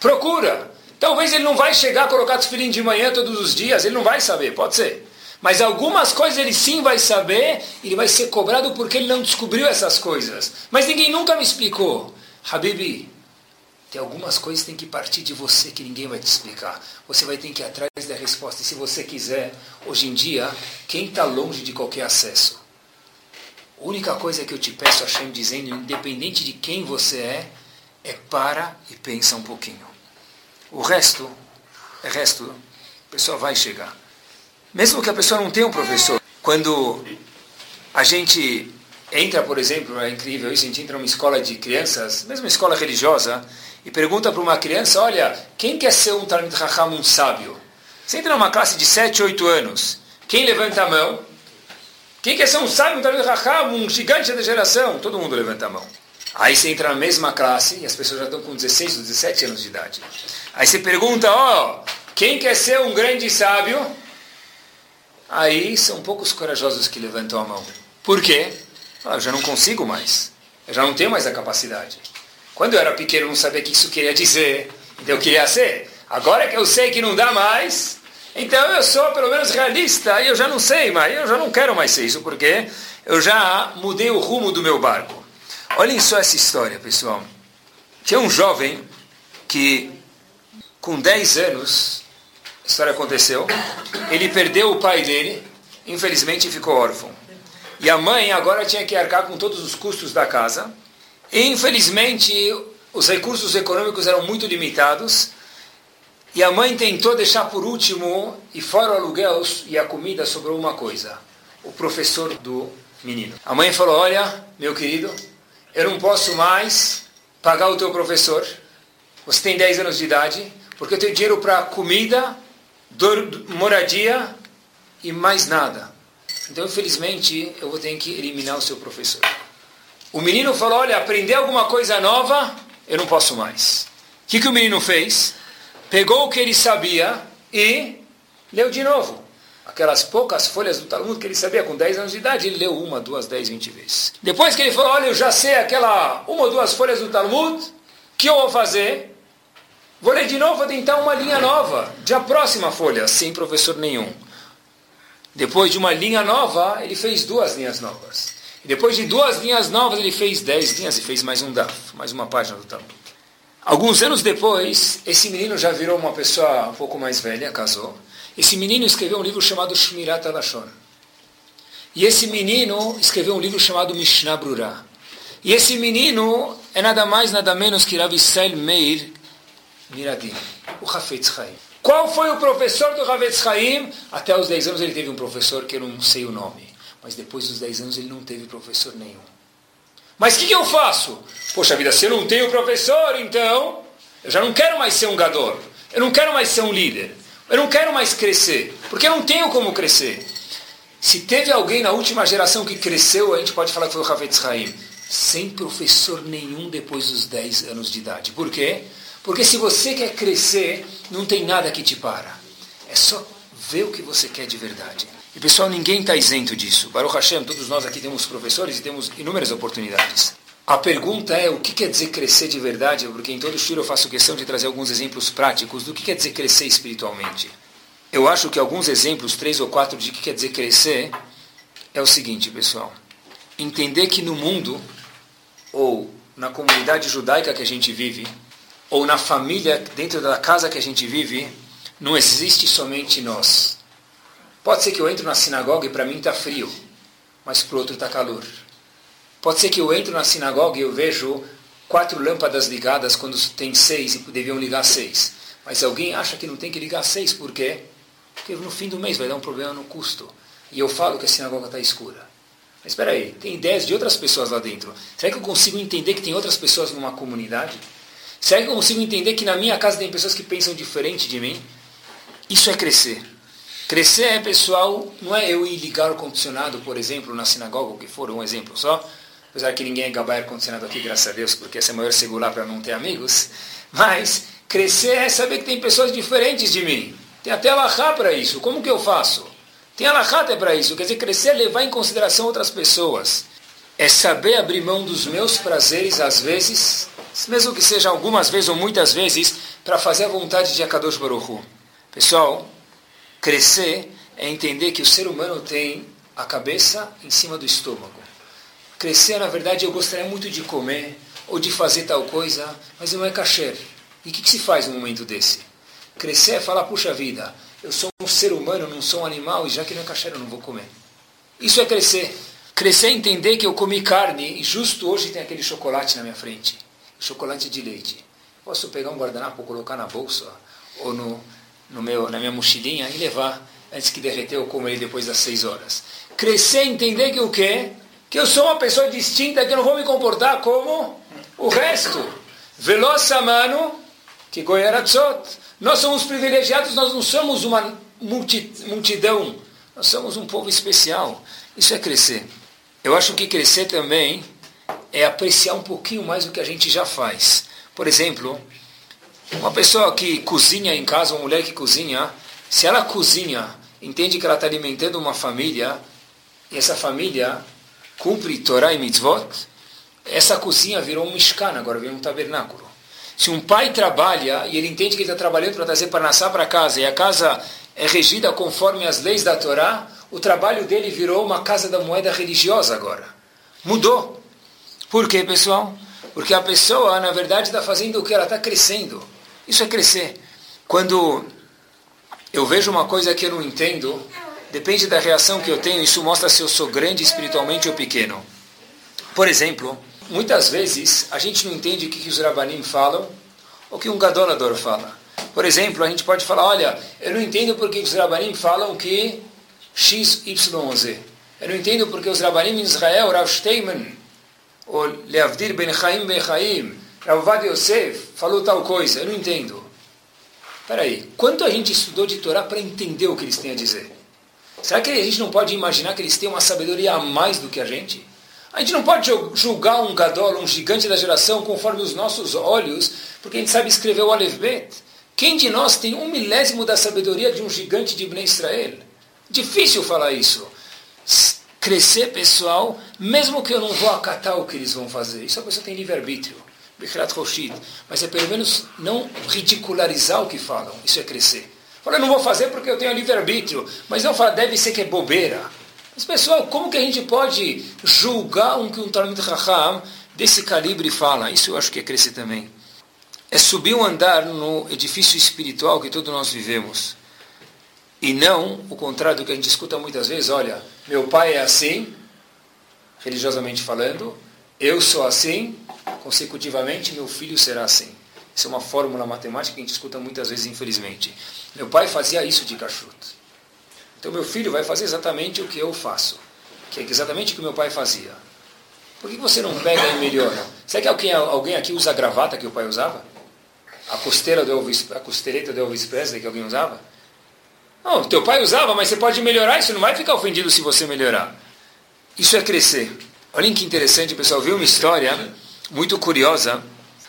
[SPEAKER 2] Procura. Talvez ele não vai chegar a colocar tefilim de manhã todos os dias, ele não vai saber, pode ser. Mas algumas coisas ele sim vai saber, ele vai ser cobrado porque ele não descobriu essas coisas. Mas ninguém nunca me explicou. Habibi, tem algumas coisas que tem que partir de você que ninguém vai te explicar. Você vai ter que ir atrás da resposta. E se você quiser, hoje em dia, quem está longe de qualquer acesso? A única coisa que eu te peço, Hashem, dizendo, independente de quem você é, é para e pensa um pouquinho. O resto, é resto, a pessoa vai chegar. Mesmo que a pessoa não tenha um professor, quando a gente entra, por exemplo, é incrível isso, a gente entra numa escola de crianças, mesmo uma escola religiosa, e pergunta para uma criança, olha, quem quer ser um Talmud Raham, um sábio? Você entra numa classe de 7, 8 anos, quem levanta a mão? Quem quer ser um sábio, um Talmud Raham, um gigante da geração? Todo mundo levanta a mão. Aí você entra na mesma classe, e as pessoas já estão com 16 ou 17 anos de idade. Aí você pergunta, ó, oh, quem quer ser um grande sábio? Aí são poucos corajosos que levantam a mão. Por quê? Ah, eu já não consigo mais. Eu já não tenho mais a capacidade. Quando eu era pequeno, eu não sabia o que isso queria dizer. Então eu queria ser. Agora que eu sei que não dá mais, então eu sou pelo menos realista e eu já não sei mais. Eu já não quero mais ser isso, porque eu já mudei o rumo do meu barco. Olhem só essa história, pessoal. Tinha um jovem que, com 10 anos, a história aconteceu, ele perdeu o pai dele, infelizmente ficou órfão. E a mãe agora tinha que arcar com todos os custos da casa. E, infelizmente, os recursos econômicos eram muito limitados. E a mãe tentou deixar por último, e fora o aluguel e a comida, sobrou uma coisa: o professor do menino. A mãe falou: Olha, meu querido, eu não posso mais pagar o teu professor. Você tem 10 anos de idade, porque eu tenho dinheiro para comida, moradia e mais nada. Então, infelizmente, eu vou ter que eliminar o seu professor. O menino falou: Olha, aprender alguma coisa nova, eu não posso mais. O que, que o menino fez? Pegou o que ele sabia e leu de novo. Aquelas poucas folhas do Talmud que ele sabia com 10 anos de idade, ele leu uma, duas, dez, vinte vezes. Depois que ele falou: Olha, eu já sei aquela uma ou duas folhas do Talmud, que eu vou fazer? Vou ler de novo, vou tentar uma linha nova, de a próxima folha, sem professor nenhum. Depois de uma linha nova, ele fez duas linhas novas. E depois de duas linhas novas, ele fez dez linhas e fez mais um daf, mais uma página do Talmud. Alguns anos depois, esse menino já virou uma pessoa um pouco mais velha, casou. Esse menino escreveu um livro chamado Shmirat Alashon. E esse menino escreveu um livro chamado Mishnah Brura. E esse menino é nada mais, nada menos que Rav Israel Meir Miradin, o Hafetz Chaim. Qual foi o professor do Havetz Haim? Até os 10 anos ele teve um professor que eu não sei o nome. Mas depois dos 10 anos ele não teve professor nenhum. Mas o que, que, eu faço? Poxa vida, se eu não tenho professor, então eu já não quero mais ser um gador. Eu não quero mais ser um líder. Eu não quero mais crescer. Porque eu não tenho como crescer. Se teve alguém na última geração que cresceu, a gente pode falar que foi o Havetz Haim. Sem professor nenhum depois dos 10 anos de idade. Por quê? Porque se você quer crescer, não tem nada que te para. É só ver o que você quer de verdade. E pessoal, ninguém está isento disso. Baruch Hashem, todos nós aqui temos professores e temos inúmeras oportunidades. A pergunta é o que quer dizer crescer de verdade, porque em todo o eu faço questão de trazer alguns exemplos práticos do que quer dizer crescer espiritualmente. Eu acho que alguns exemplos, três ou quatro, de que quer dizer crescer, é o seguinte, pessoal. Entender que no mundo, ou na comunidade judaica que a gente vive, ou na família, dentro da casa que a gente vive, não existe somente nós. Pode ser que eu entro na sinagoga e para mim está frio, mas para o outro está calor. Pode ser que eu entro na sinagoga e eu vejo quatro lâmpadas ligadas quando tem seis e deviam ligar seis. Mas alguém acha que não tem que ligar seis, por quê? Porque no fim do mês vai dar um problema no custo. E eu falo que a sinagoga está escura. Mas espera aí, tem ideias de outras pessoas lá dentro. Será que eu consigo entender que tem outras pessoas numa comunidade? Será que eu consigo entender que na minha casa tem pessoas que pensam diferente de mim? Isso é crescer. Crescer é, pessoal, não é eu ir ligar o condicionado, por exemplo, na sinagoga, o que for, um exemplo só. Apesar que ninguém é gabar ar-condicionado aqui, graças a Deus, porque essa é a maior segurar para não ter amigos. Mas crescer é saber que tem pessoas diferentes de mim. Tem até alahá para isso. Como que eu faço? Tem alahá até para isso. Quer dizer, crescer é levar em consideração outras pessoas. É saber abrir mão dos meus prazeres, às vezes, mesmo que seja algumas vezes ou muitas vezes, para fazer a vontade de Akadosh Baruch Pessoal, crescer é entender que o ser humano tem a cabeça em cima do estômago. Crescer, na verdade, eu gostaria muito de comer ou de fazer tal coisa, mas não é kasher. E o que, que se faz num momento desse? Crescer é falar, puxa vida, eu sou um ser humano, não sou um animal, e já que não é kasher eu não vou comer. Isso é crescer. Crescer e entender que eu comi carne e justo hoje tem aquele chocolate na minha frente. Chocolate de leite. Posso pegar um guardanapo, colocar na bolsa ou no, no meu, na minha mochilinha e levar antes que derreter eu como ele depois das seis horas. Crescer e entender que o quê? Que eu sou uma pessoa distinta, que eu não vou me comportar como o resto. Veloz mano que goyaratzot. Nós somos privilegiados, nós não somos uma multidão. Nós somos um povo especial. Isso é crescer. Eu acho que crescer também é apreciar um pouquinho mais o que a gente já faz. Por exemplo, uma pessoa que cozinha em casa, uma mulher que cozinha, se ela cozinha, entende que ela está alimentando uma família, e essa família cumpre Torah e mitzvot, essa cozinha virou um mishkan, agora virou um tabernáculo. Se um pai trabalha e ele entende que ele está trabalhando para trazer parnassá para casa, e a casa é regida conforme as leis da Torá, o trabalho dele virou uma casa da moeda religiosa agora. Mudou. Por quê, pessoal? Porque a pessoa, na verdade, está fazendo o que ela está crescendo. Isso é crescer. Quando eu vejo uma coisa que eu não entendo, depende da reação que eu tenho, isso mostra se eu sou grande espiritualmente ou pequeno. Por exemplo, muitas vezes a gente não entende o que, que os rabanim falam ou o que um gadolador fala. Por exemplo, a gente pode falar, olha, eu não entendo porque os rabanim falam que X, Y, Z. Eu não entendo porque os rabanim em Israel, Rav Steinman, ou Leavdir Ben Chaim Ben Chaim, Rav Yosef, falou tal coisa. Eu não entendo. Espera aí, quanto a gente estudou de Torá para entender o que eles têm a dizer? Será que a gente não pode imaginar que eles têm uma sabedoria a mais do que a gente? A gente não pode julgar um gadol, um gigante da geração, conforme os nossos olhos, porque a gente sabe escrever o Aleph Bet. Quem de nós tem um milésimo da sabedoria de um gigante de Ibn Israel? Difícil falar isso. Crescer, pessoal, mesmo que eu não vou acatar o que eles vão fazer. Isso a pessoa tem livre-arbítrio. Mas é pelo menos não ridicularizar o que falam. Isso é crescer. Eu não vou fazer porque eu tenho livre-arbítrio. Mas não fala, deve ser que é bobeira. Mas, pessoal, como que a gente pode julgar um que um Talmud Raham desse calibre fala? Isso eu acho que é crescer também é subir um andar no edifício espiritual que todos nós vivemos. E não o contrário do que a gente escuta muitas vezes, olha, meu pai é assim, religiosamente falando, eu sou assim, consecutivamente meu filho será assim. Isso é uma fórmula matemática que a gente escuta muitas vezes, infelizmente. Meu pai fazia isso de cachuto. Então meu filho vai fazer exatamente o que eu faço, que é exatamente o que meu pai fazia. Por que você não pega e melhora? Será que alguém, alguém aqui usa a gravata que o pai usava? a costeira do Elvis, a costeleta do Elvis Presley que alguém usava? Não, teu pai usava, mas você pode melhorar, isso não vai ficar ofendido se você melhorar. Isso é crescer. Olhem que interessante, pessoal. Viu uma história muito curiosa.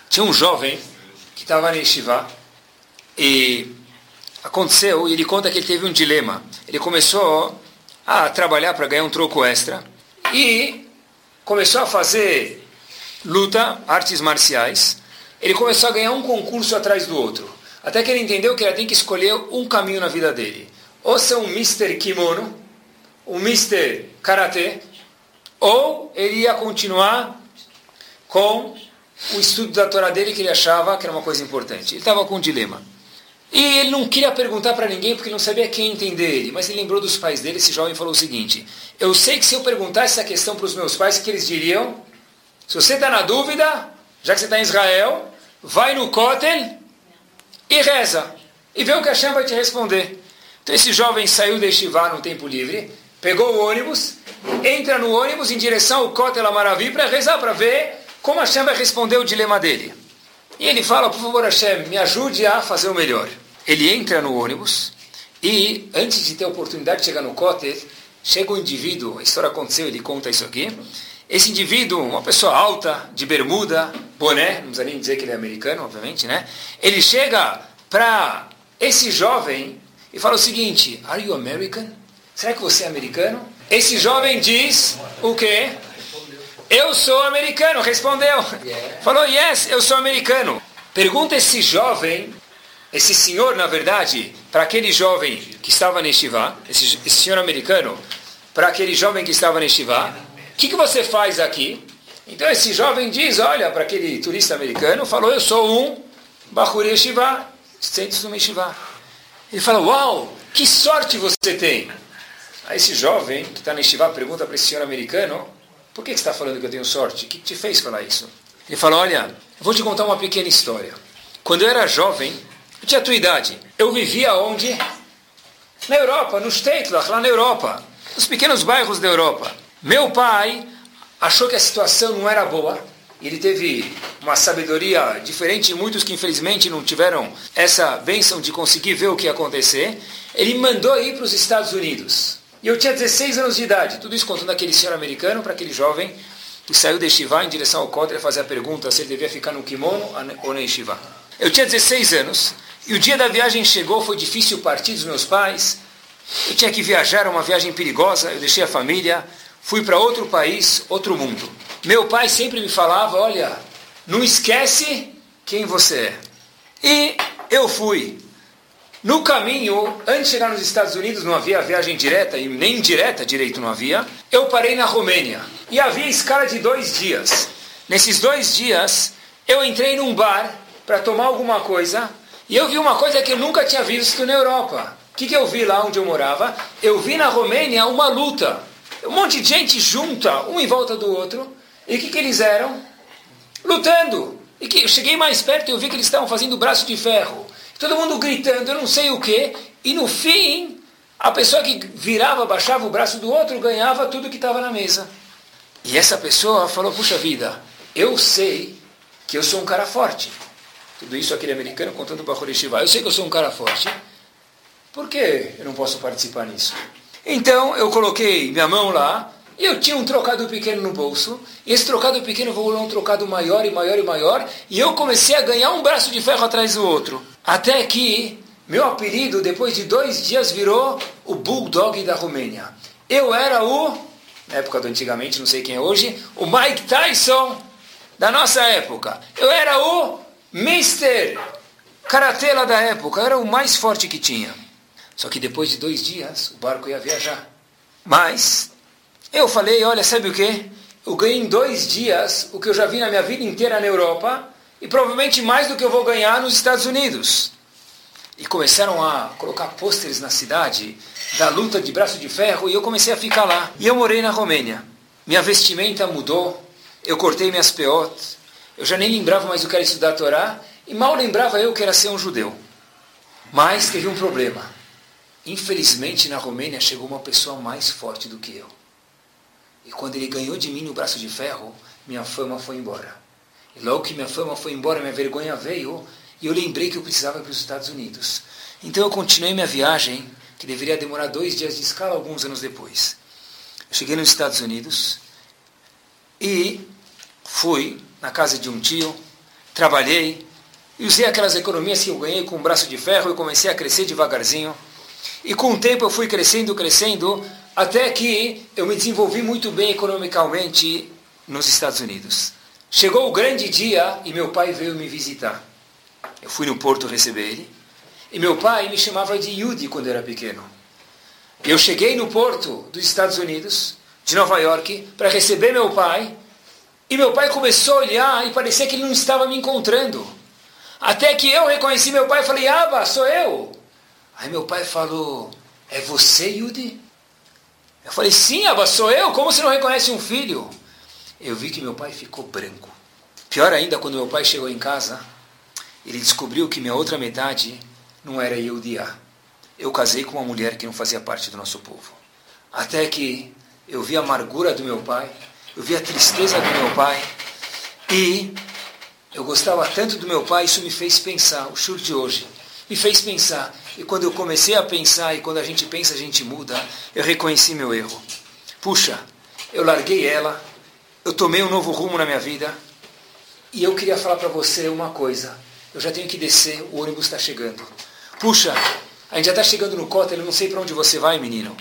[SPEAKER 2] Tinha um jovem que estava na Yeshiva e aconteceu, e ele conta que ele teve um dilema. Ele começou a trabalhar para ganhar um troco extra e começou a fazer luta, artes marciais, ele começou a ganhar um concurso atrás do outro. Até que ele entendeu que ele tem que escolher um caminho na vida dele. Ou ser um Mr. Kimono, um Mr. Karate, ou ele ia continuar com o estudo da Torá dele que ele achava que era uma coisa importante. Ele estava com um dilema. E ele não queria perguntar para ninguém porque não sabia quem entender ele. Mas ele lembrou dos pais dele. Esse jovem falou o seguinte: Eu sei que se eu perguntar essa questão para os meus pais, o que eles diriam? Se você está na dúvida, já que você está em Israel, vai no Kotel e reza. E vê o que Hashem vai te responder. Então esse jovem saiu de Estivá no tempo livre, pegou o ônibus, entra no ônibus em direção ao Kotel Amaravi para rezar, para ver como Hashem vai responder o dilema dele. E ele fala, por favor Hashem, me ajude a fazer o melhor. Ele entra no ônibus e, antes de ter a oportunidade de chegar no Kotel, chega um indivíduo, a história aconteceu, ele conta isso aqui, esse indivíduo, uma pessoa alta, de bermuda, boné, não precisa nem dizer que ele é americano, obviamente, né? Ele chega para esse jovem e fala o seguinte: Are you American? Será que você é americano? Esse jovem diz o quê? Eu sou americano, respondeu. Falou, yes, eu sou americano. Pergunta esse jovem, esse senhor, na verdade, para aquele jovem que estava neste vá, esse, esse senhor americano, para aquele jovem que estava neste vá, que, que você faz aqui? Então esse jovem diz, olha, para aquele turista americano, falou, eu sou um Bahur Yeshiva, centro do Yeshiva. Ele fala, uau, que sorte você tem. Aí esse jovem que está na Estivá pergunta para esse senhor americano, por que, você está falando que eu tenho sorte? O que te fez falar isso? Ele fala, olha, vou te contar uma pequena história. Quando eu era jovem, eu tinha a tua idade, eu vivia onde? Na Europa, no Steitlach, lá na Europa, nos pequenos bairros da Europa. Meu pai achou que a situação não era boa, ele teve uma sabedoria diferente de muitos que infelizmente não tiveram essa bênção de conseguir ver o que ia acontecer. Ele mandou ir para os Estados Unidos. E eu tinha 16 anos de idade. Tudo isso contando aquele senhor americano para aquele jovem que saiu de Shiva em direção ao Kotre fazer a pergunta se ele devia ficar no kimono ou na Shiva. Eu tinha 16 anos e o dia da viagem chegou, foi difícil partir dos meus pais. Eu tinha que viajar, uma viagem perigosa, eu deixei a família, fui para outro país, outro mundo. Meu pai sempre me falava: olha, não esquece quem você é. E eu fui. No caminho, antes de chegar nos Estados Unidos, não havia viagem direta e nem indireta direito não havia. Eu parei na Romênia e havia escala de dois dias. Nesses dois dias, eu entrei num bar para tomar alguma coisa e eu vi uma coisa que eu nunca tinha visto na Europa. O que, que eu vi lá onde eu morava? Eu vi na Romênia uma luta. Um monte de gente junta, um em volta do outro, e o que, que eles eram? Lutando. E que eu cheguei mais perto e eu vi que eles estavam fazendo braço de ferro. Todo mundo gritando, eu não sei o que. E no fim, a pessoa que virava, baixava o braço do outro, ganhava tudo que estava na mesa. E essa pessoa falou, puxa vida, eu sei que eu sou um cara forte. Tudo isso aquele americano contando para Horeshivá. Eu sei que eu sou um cara forte. Por que eu não posso participar nisso? Então eu coloquei minha mão lá e eu tinha um trocado pequeno no bolso, e esse trocado pequeno rolou um trocado maior e maior e maior, e eu comecei a ganhar um braço de ferro atrás do outro. Até que meu apelido, depois de dois dias, virou o Bulldog da Romênia. Eu era o, na época do antigamente, não sei quem é hoje, o Mike Tyson da nossa época. Eu era o Mister Karatela da época, eu era o mais forte que tinha. Só que depois de dois dias, o barco ia viajar. Mas eu falei, olha, sabe o que? Eu ganhei em dois dias o que eu já vi na minha vida inteira na Europa e provavelmente mais do que eu vou ganhar nos Estados Unidos. E começaram a colocar pôsteres na cidade da luta de braço de ferro e eu comecei a ficar lá. E eu morei na Romênia. Minha vestimenta mudou, eu cortei minhas peotes, eu já nem lembrava mais o que era estudar a Torá e mal lembrava eu que era ser um judeu. Mas teve um problema. Infelizmente na Romênia chegou uma pessoa mais forte do que eu. E quando ele ganhou de mim no braço de ferro, minha fama foi embora. E logo que minha fama foi embora, minha vergonha veio, e eu lembrei que eu precisava ir para os Estados Unidos. Então eu continuei minha viagem, que deveria demorar dois dias de escala alguns anos depois. Eu cheguei nos Estados Unidos e fui na casa de um tio, trabalhei, e usei aquelas economias que eu ganhei com um braço de ferro e comecei a crescer devagarzinho. E com o tempo eu fui crescendo, crescendo, até que eu me desenvolvi muito bem economicamente nos Estados Unidos. Chegou o grande dia e meu pai veio me visitar. Eu fui no porto receber ele. E meu pai me chamava de Yudi quando eu era pequeno. Eu cheguei no porto dos Estados Unidos, de Nova York, para receber meu pai. E meu pai começou a olhar e parecia que ele não estava me encontrando. Até que eu reconheci meu pai e falei, Aba, sou eu. Aí meu pai falou, é você, Yudi? Eu falei, sim, Abba, sou eu. Como você não reconhece um filho? Eu vi que meu pai ficou branco. Pior ainda, quando meu pai chegou em casa, ele descobriu que minha outra metade não era Yehudiá. Eu casei com uma mulher que não fazia parte do nosso povo. Até que eu vi a amargura do meu pai, eu vi a tristeza do meu pai, e eu gostava tanto do meu pai, isso me fez pensar, o show de hoje, me fez pensar. E quando eu comecei a pensar, e quando a gente pensa, a gente muda, eu reconheci meu erro. Puxa, eu larguei ela, eu tomei um novo rumo na minha vida, e eu queria falar para você uma coisa. Eu já tenho que descer, o ônibus está chegando. Puxa, a gente já está chegando no cota, eu não sei para onde você vai, menino.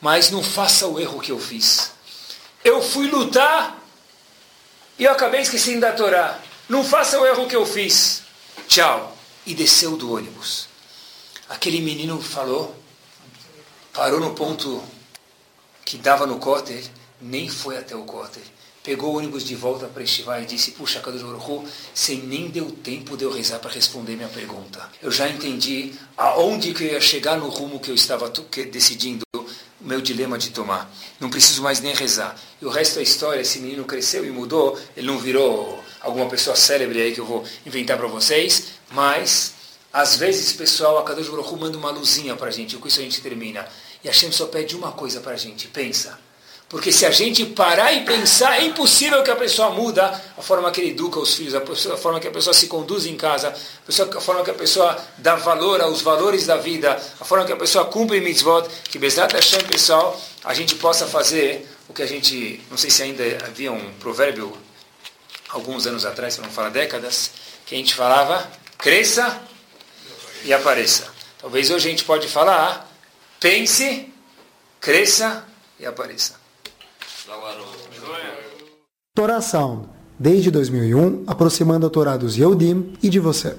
[SPEAKER 2] Mas não faça o erro que eu fiz. Eu fui lutar e eu acabei esquecendo da Torá. Não faça o erro que eu fiz. Tchau e desceu do ônibus. Aquele menino falou, parou no ponto que dava no cóter, nem foi até o cóter. Pegou o ônibus de volta para Estivá e disse, puxa, Kadosh Baruch você nem deu tempo de eu rezar para responder minha pergunta. Eu já entendi aonde que eu ia chegar no rumo que eu estava decidindo o meu dilema de tomar. Não preciso mais nem rezar. E o resto da história, esse menino cresceu e mudou, ele não virou alguma pessoa célebre aí que eu vou inventar para vocês, mas às vezes, pessoal, a Kadosh Baruch manda uma luzinha para a gente, com isso a gente termina. E a Hashem só pede uma coisa para a gente, pensa. Porque se a gente parar e pensar, é impossível que a pessoa muda a forma que ele educa os filhos, a, pessoa, a forma que a pessoa se conduz em casa, a, pessoa, a, forma que a pessoa dá valor aos valores da vida, a forma que a pessoa cumpre mitzvot, que Bezat Hashem, pessoal, a gente possa fazer o que a gente, não sei se ainda havia um provérbio, alguns anos atrás, se não falar décadas, que a gente falava, cresça e apareça. Talvez hoje a gente pode falar, pense, cresça e apareça.
[SPEAKER 1] Sound, desde 2001, aproximando a Torá dos Yehudim e de você.